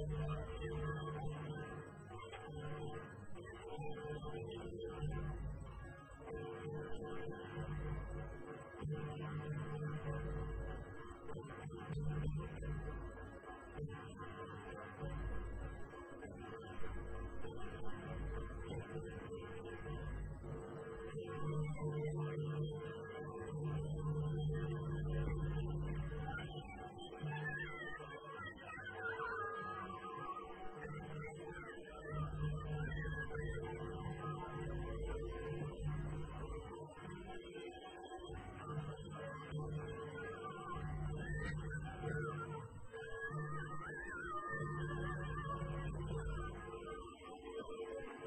Thank you.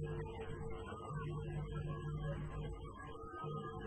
やったー!